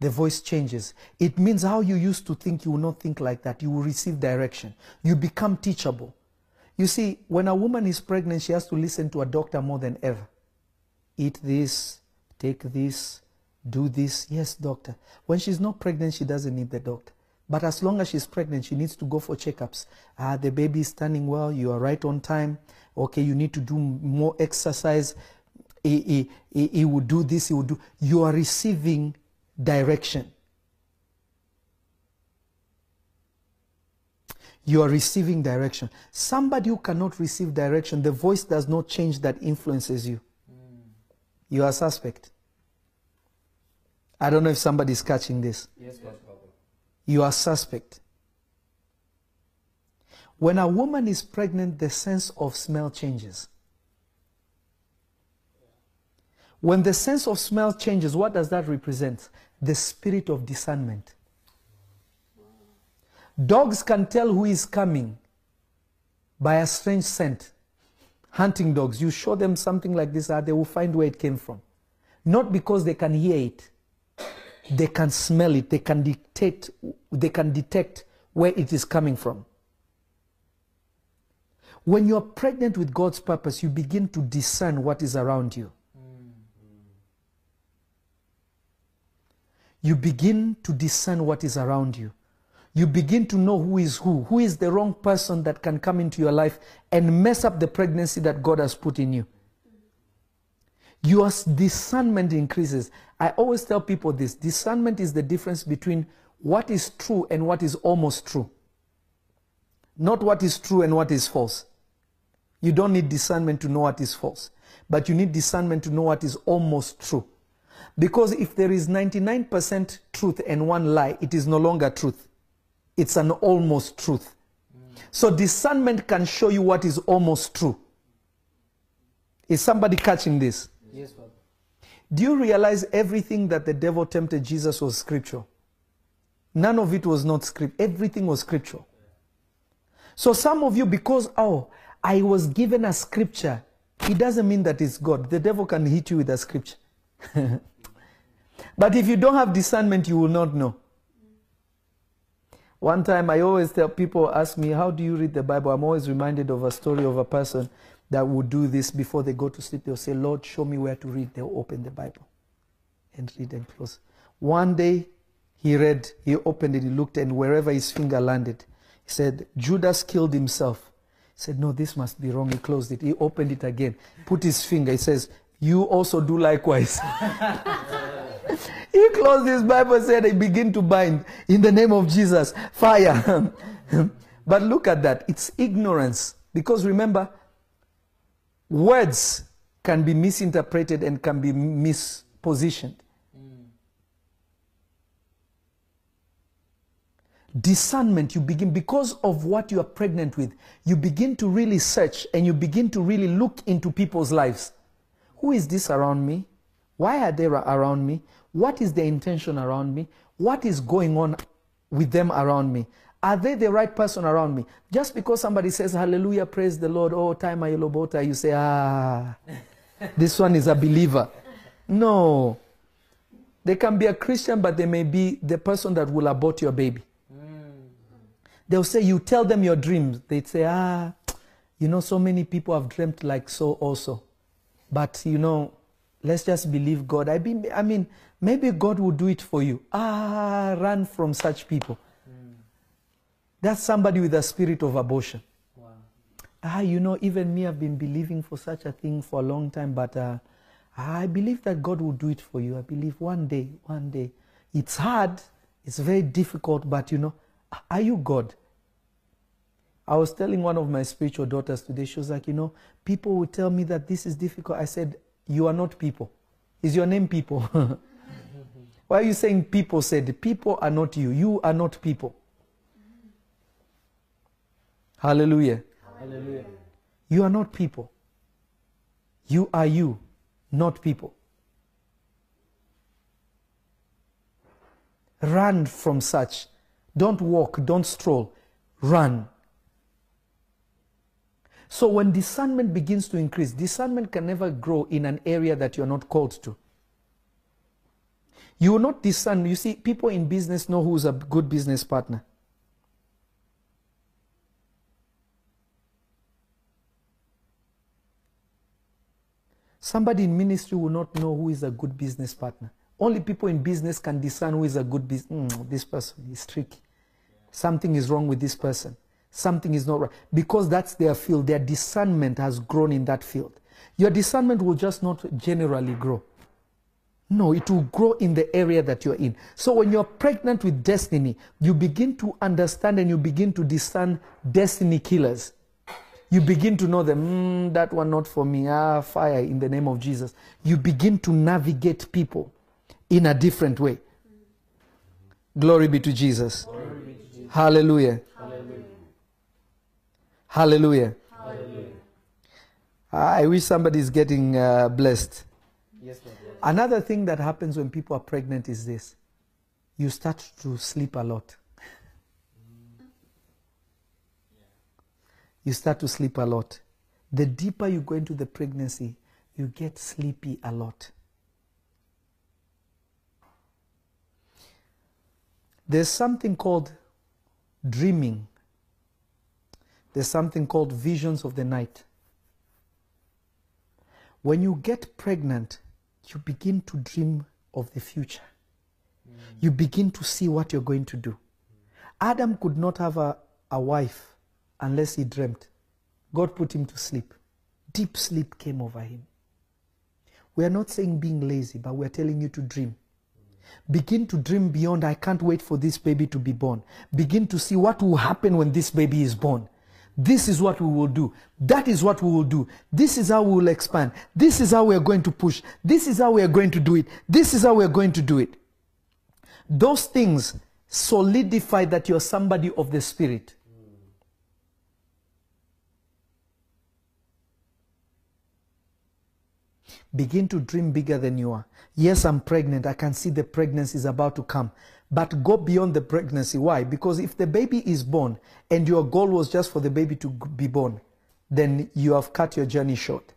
The voice changes. It means how you used to think, you will not think like that. You will receive direction. You become teachable. You see, when a woman is pregnant, she has to listen to a doctor more than ever. Eat this, take this, do this. Yes, doctor. When she's not pregnant, she doesn't need the doctor. But as long as she's pregnant, she needs to go for checkups. Ah, the baby is standing well. You are right on time. Okay, you need to do more exercise. He, he, he, he will do this. He will do. You are receiving direction. You are receiving direction. Somebody who cannot receive direction, the voice does not change that influences you. You are suspect. I don't know if somebody is catching this. Yes. You are suspect. When a woman is pregnant, the sense of smell changes. When the sense of smell changes, what does that represent? The spirit of discernment. Dogs can tell who is coming by a strange scent. Hunting dogs, you show them something like this, ah, they will find where it came from. Not because they can hear it, they can smell it, they can dictate, they can detect where it is coming from. When you are pregnant with God's purpose, you begin to discern what is around you. You begin to discern what is around you. You begin to know who is who, who is the wrong person that can come into your life and mess up the pregnancy that God has put in you. Your discernment increases. I always tell people this discernment is the difference between what is true and what is almost true, not what is true and what is false. You don't need discernment to know what is false. but you need discernment to know what is almost true. Because if there is 99% truth and one lie, it is no longer truth. It's an almost truth. So discernment can show you what is almost true. Is somebody catching this? Yes, Father. Do you realize everything that the devil tempted Jesus was scriptural? None of it was not script. Everything was scriptural. So some of you, because oh, I was given a scripture, it doesn't mean that it's God. The devil can hit you with a scripture. [laughs] but if you don't have discernment, you will not know. One time, I always tell people, ask me, How do you read the Bible? I'm always reminded of a story of a person that would do this before they go to sleep. They'll say, Lord, show me where to read. They'll open the Bible and read and close. One day, he read, he opened it, he looked, and wherever his finger landed, he said, Judas killed himself. He said, No, this must be wrong. He closed it. He opened it again, put his finger. He says, You also do likewise. [laughs] he closed his Bible said, I begin to bind in the name of Jesus. Fire. [laughs] but look at that. It's ignorance. Because remember, words can be misinterpreted and can be mispositioned. discernment you begin because of what you are pregnant with you begin to really search and you begin to really look into people's lives. Who is this around me? Why are they around me? What is their intention around me? What is going on with them around me are they the right person around me just because somebody says hallelujah praise the lord oh time I ayelobota you say ah this one is a believer no they can be a christian but they may be the person that will abort your baby They'll say, You tell them your dreams. They'd say, Ah, you know, so many people have dreamt like so also. But, you know, let's just believe God. I, be, I mean, maybe God will do it for you. Ah, run from such people. That's somebody with a spirit of abortion. Wow. Ah, you know, even me, I've been believing for such a thing for a long time, but uh, I believe that God will do it for you. I believe one day, one day. It's hard, it's very difficult, but you know, are you God? I was telling one of my spiritual daughters today, she was like, you know, people will tell me that this is difficult. I said, You are not people. Is your name people? [laughs] Why are you saying people said? People are not you. You are not people. Hallelujah. Hallelujah. You are not people. You are you, not people. Run from such. Don't walk, don't stroll. Run. So when discernment begins to increase, discernment can never grow in an area that you're not called to. You will not discern. You see, people in business know who's a good business partner. Somebody in ministry will not know who is a good business partner. Only people in business can discern who is a good business. Mm, this person is tricky. Something is wrong with this person. Something is not right. Because that's their field. Their discernment has grown in that field. Your discernment will just not generally grow. No, it will grow in the area that you're in. So when you're pregnant with destiny, you begin to understand and you begin to discern destiny killers. You begin to know them, mm, that one not for me, ah, fire in the name of Jesus. You begin to navigate people in a different way. Glory be to Jesus. Hallelujah. Hallelujah. Hallelujah. I wish somebody is getting uh, blessed. Yes. Another thing that happens when people are pregnant is this you start to sleep a lot. You start to sleep a lot. The deeper you go into the pregnancy, you get sleepy a lot. There's something called dreaming. There's something called visions of the night. When you get pregnant, you begin to dream of the future. You begin to see what you're going to do. Adam could not have a, a wife unless he dreamt. God put him to sleep. Deep sleep came over him. We are not saying being lazy, but we're telling you to dream. Begin to dream beyond, I can't wait for this baby to be born. Begin to see what will happen when this baby is born. This is what we will do. That is what we will do. This is how we will expand. This is how we are going to push. This is how we are going to do it. This is how we are going to do it. Those things solidify that you're somebody of the Spirit. Begin to dream bigger than you are. Yes, I'm pregnant. I can see the pregnancy is about to come. But go beyond the pregnancy. Why? Because if the baby is born and your goal was just for the baby to be born, then you have cut your journey short.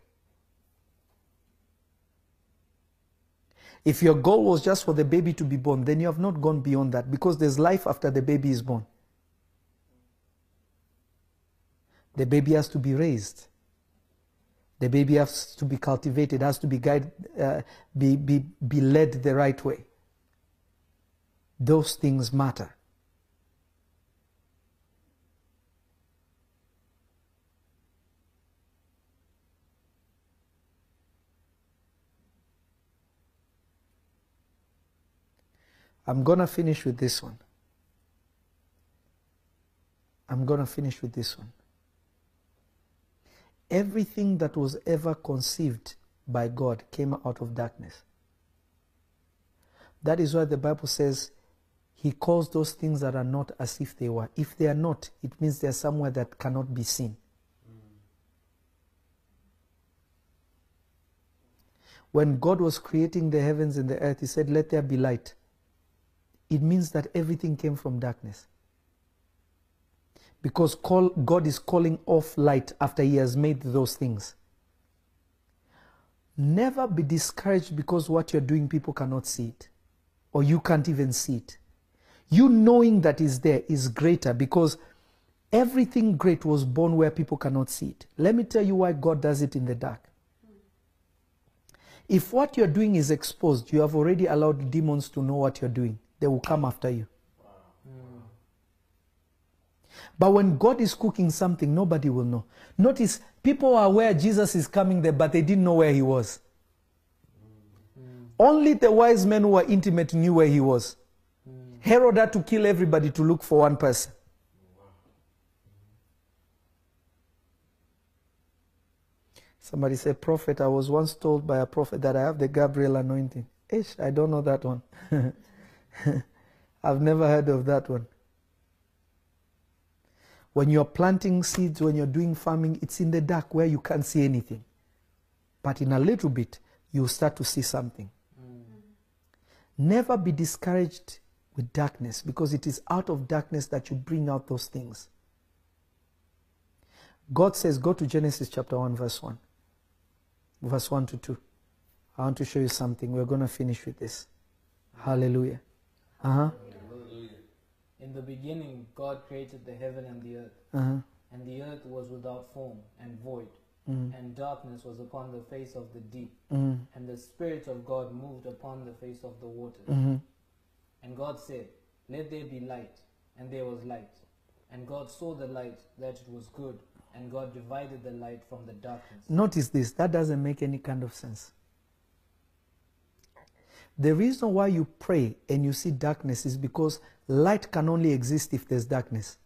If your goal was just for the baby to be born, then you have not gone beyond that because there's life after the baby is born. The baby has to be raised. The baby has to be cultivated, has to be guided, uh, be, be, be led the right way. Those things matter. I'm going to finish with this one. I'm going to finish with this one. Everything that was ever conceived by God came out of darkness. That is why the Bible says He calls those things that are not as if they were. If they are not, it means they are somewhere that cannot be seen. When God was creating the heavens and the earth, He said, Let there be light. It means that everything came from darkness. Because call, God is calling off light after He has made those things. Never be discouraged because what you're doing, people cannot see it, or you can't even see it. You knowing that is there is greater because everything great was born where people cannot see it. Let me tell you why God does it in the dark. If what you're doing is exposed, you have already allowed demons to know what you're doing. They will come after you. But when God is cooking something, nobody will know. Notice people are aware Jesus is coming there, but they didn't know where he was. Only the wise men who were intimate knew where he was. Herod had to kill everybody to look for one person. Somebody said, Prophet, I was once told by a prophet that I have the Gabriel anointing. Ish, I don't know that one. [laughs] I've never heard of that one. When you're planting seeds, when you're doing farming, it's in the dark where you can't see anything. But in a little bit, you'll start to see something. Never be discouraged with darkness because it is out of darkness that you bring out those things. God says, go to Genesis chapter 1, verse 1. Verse 1 to 2. I want to show you something. We're going to finish with this. Hallelujah. Uh huh. In the beginning, God created the heaven and the earth. Uh huh. And the earth was without form and void, Mm. and darkness was upon the face of the deep, Mm. and the Spirit of God moved upon the face of the waters. Mhm. And God said, Let there be light, and there was light. And God saw the light that it was good, and God divided the light from the darkness. Notice this, that doesn't make any kind of sense. The reason why you pray and you see darkness is because light can only exist if there's darkness.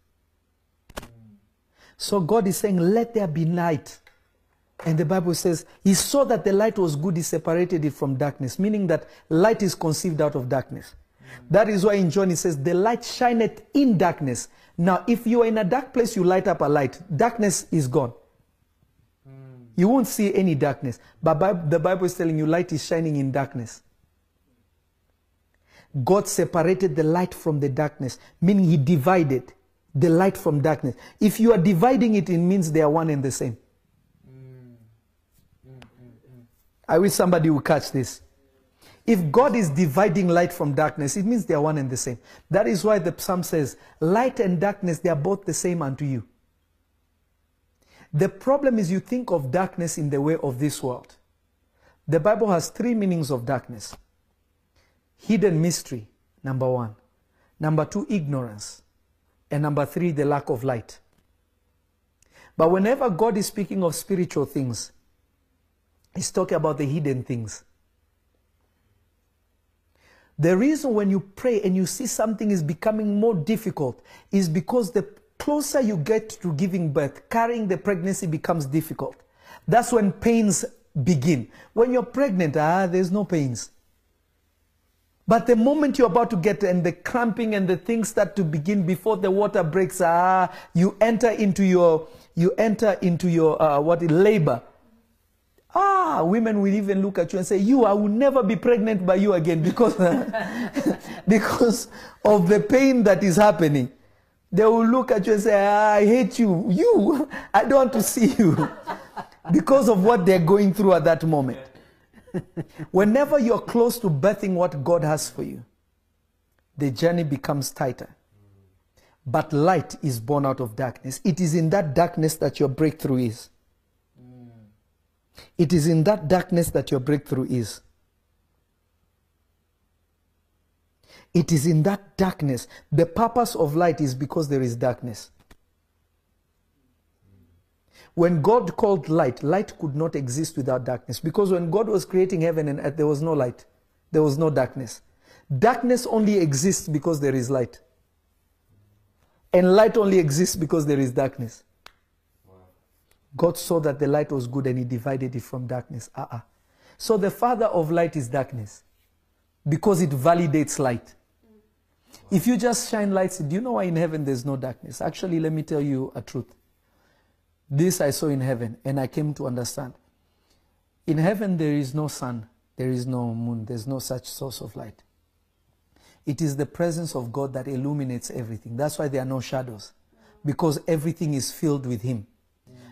So God is saying, Let there be light. And the Bible says, He saw that the light was good, He separated it from darkness, meaning that light is conceived out of darkness. That is why in John it says, The light shineth in darkness. Now, if you are in a dark place, you light up a light, darkness is gone. You won't see any darkness. But the Bible is telling you light is shining in darkness. God separated the light from the darkness, meaning He divided the light from darkness. If you are dividing it, it means they are one and the same. I wish somebody would catch this. If God is dividing light from darkness, it means they are one and the same. That is why the psalm says, Light and darkness, they are both the same unto you. The problem is you think of darkness in the way of this world. The Bible has three meanings of darkness hidden mystery, number one. Number two, ignorance. And number three, the lack of light. But whenever God is speaking of spiritual things, He's talking about the hidden things. The reason when you pray and you see something is becoming more difficult is because the closer you get to giving birth, carrying the pregnancy becomes difficult. That's when pains begin. When you're pregnant, ah, there's no pains. But the moment you're about to get and the cramping and the things start to begin before the water breaks, ah, you enter into your you enter into your uh, what labor. Ah, women will even look at you and say, "You, I will never be pregnant by you again because [laughs] because of the pain that is happening." They will look at you and say, ah, "I hate you. You, I don't want to see you," [laughs] because of what they're going through at that moment. [laughs] Whenever you're close to birthing what God has for you, the journey becomes tighter. But light is born out of darkness. It is in that darkness that your breakthrough is. It is in that darkness that your breakthrough is. It is in that darkness. The purpose of light is because there is darkness. When God called light, light could not exist without darkness. Because when God was creating heaven and earth, there was no light, there was no darkness. Darkness only exists because there is light. And light only exists because there is darkness. God saw that the light was good and he divided it from darkness. Uh-uh. So the father of light is darkness because it validates light. If you just shine lights, do you know why in heaven there's no darkness? Actually, let me tell you a truth. This I saw in heaven, and I came to understand. In heaven, there is no sun, there is no moon, there's no such source of light. It is the presence of God that illuminates everything. That's why there are no shadows, because everything is filled with Him.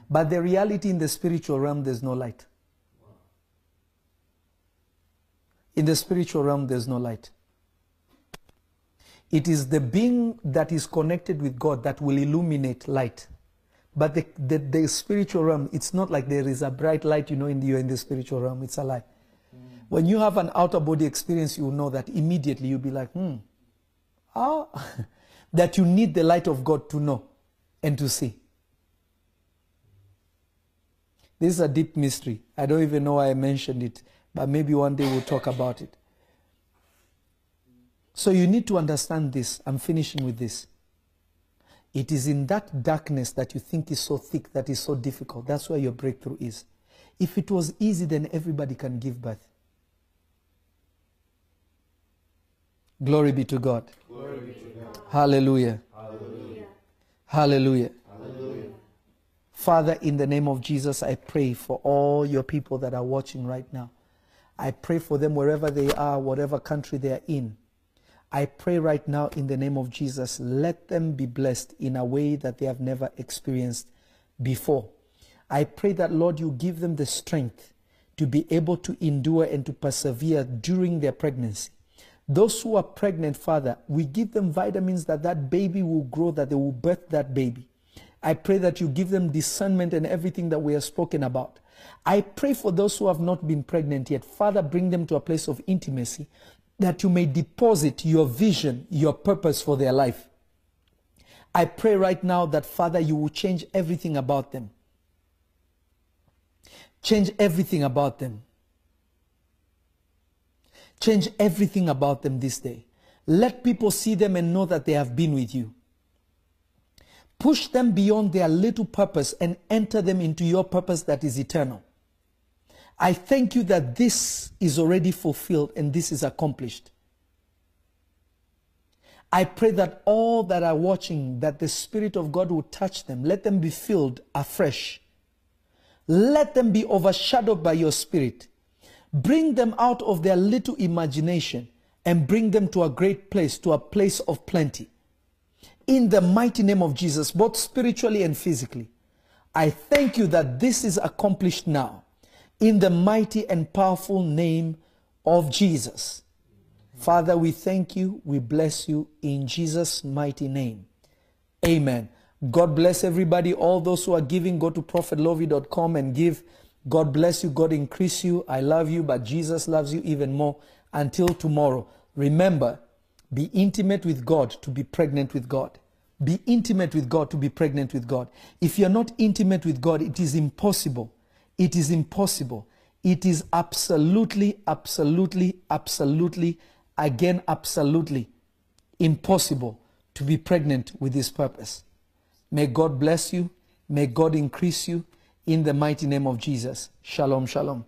But the reality in the spiritual realm, there's no light. In the spiritual realm, there's no light. It is the being that is connected with God that will illuminate light. But the, the, the, spiritual realm, it's not like there is a bright light, you know, in the, you're in the spiritual realm. It's a lie. Mm. When you have an outer body experience, you will know that immediately you'll be like, hmm, how? [laughs] that you need the light of God to know and to see. This is a deep mystery. I don't even know why I mentioned it, but maybe one day we'll talk about it. So you need to understand this. I'm finishing with this. It is in that darkness that you think is so thick, that is so difficult. That's where your breakthrough is. If it was easy, then everybody can give birth. Glory be to God. Glory be to God. Hallelujah. Hallelujah. Hallelujah. Hallelujah. Father, in the name of Jesus, I pray for all your people that are watching right now. I pray for them wherever they are, whatever country they are in. I pray right now in the name of Jesus, let them be blessed in a way that they have never experienced before. I pray that, Lord, you give them the strength to be able to endure and to persevere during their pregnancy. Those who are pregnant, Father, we give them vitamins that that baby will grow, that they will birth that baby. I pray that you give them discernment and everything that we have spoken about. I pray for those who have not been pregnant yet. Father, bring them to a place of intimacy that you may deposit your vision, your purpose for their life. I pray right now that, Father, you will change everything about them. Change everything about them. Change everything about them this day. Let people see them and know that they have been with you. Push them beyond their little purpose and enter them into your purpose that is eternal. I thank you that this is already fulfilled and this is accomplished. I pray that all that are watching, that the Spirit of God will touch them. Let them be filled afresh. Let them be overshadowed by your Spirit. Bring them out of their little imagination and bring them to a great place, to a place of plenty. In the mighty name of Jesus, both spiritually and physically, I thank you that this is accomplished now in the mighty and powerful name of Jesus. Father, we thank you. We bless you in Jesus' mighty name. Amen. God bless everybody. All those who are giving, go to prophetlovy.com and give. God bless you. God increase you. I love you, but Jesus loves you even more. Until tomorrow, remember, be intimate with God to be pregnant with God. Be intimate with God to be pregnant with God. If you're not intimate with God, it is impossible it is impossible. It is absolutely, absolutely, absolutely, again, absolutely impossible to be pregnant with this purpose. May God bless you. May God increase you in the mighty name of Jesus. Shalom, shalom.